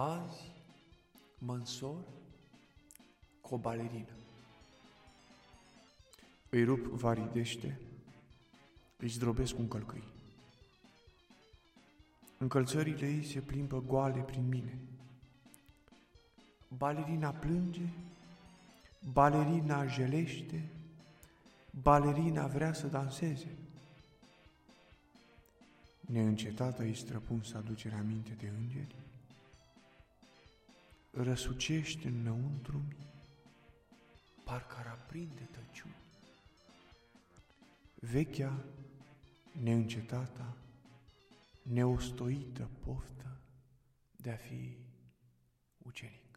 Azi mă însor cu o balerină. Îi rup varidește, îi zdrobesc un călcâi. Încălțările ei se plimbă goale prin mine. Balerina plânge, balerina jelește, balerina vrea să danseze. Neîncetată îi străpun să aducere aminte de îngeri, răsucește înăuntru mi, parcă ar aprinde tăciuni. Vechea, neîncetata, neostoită poftă de a fi ucenic.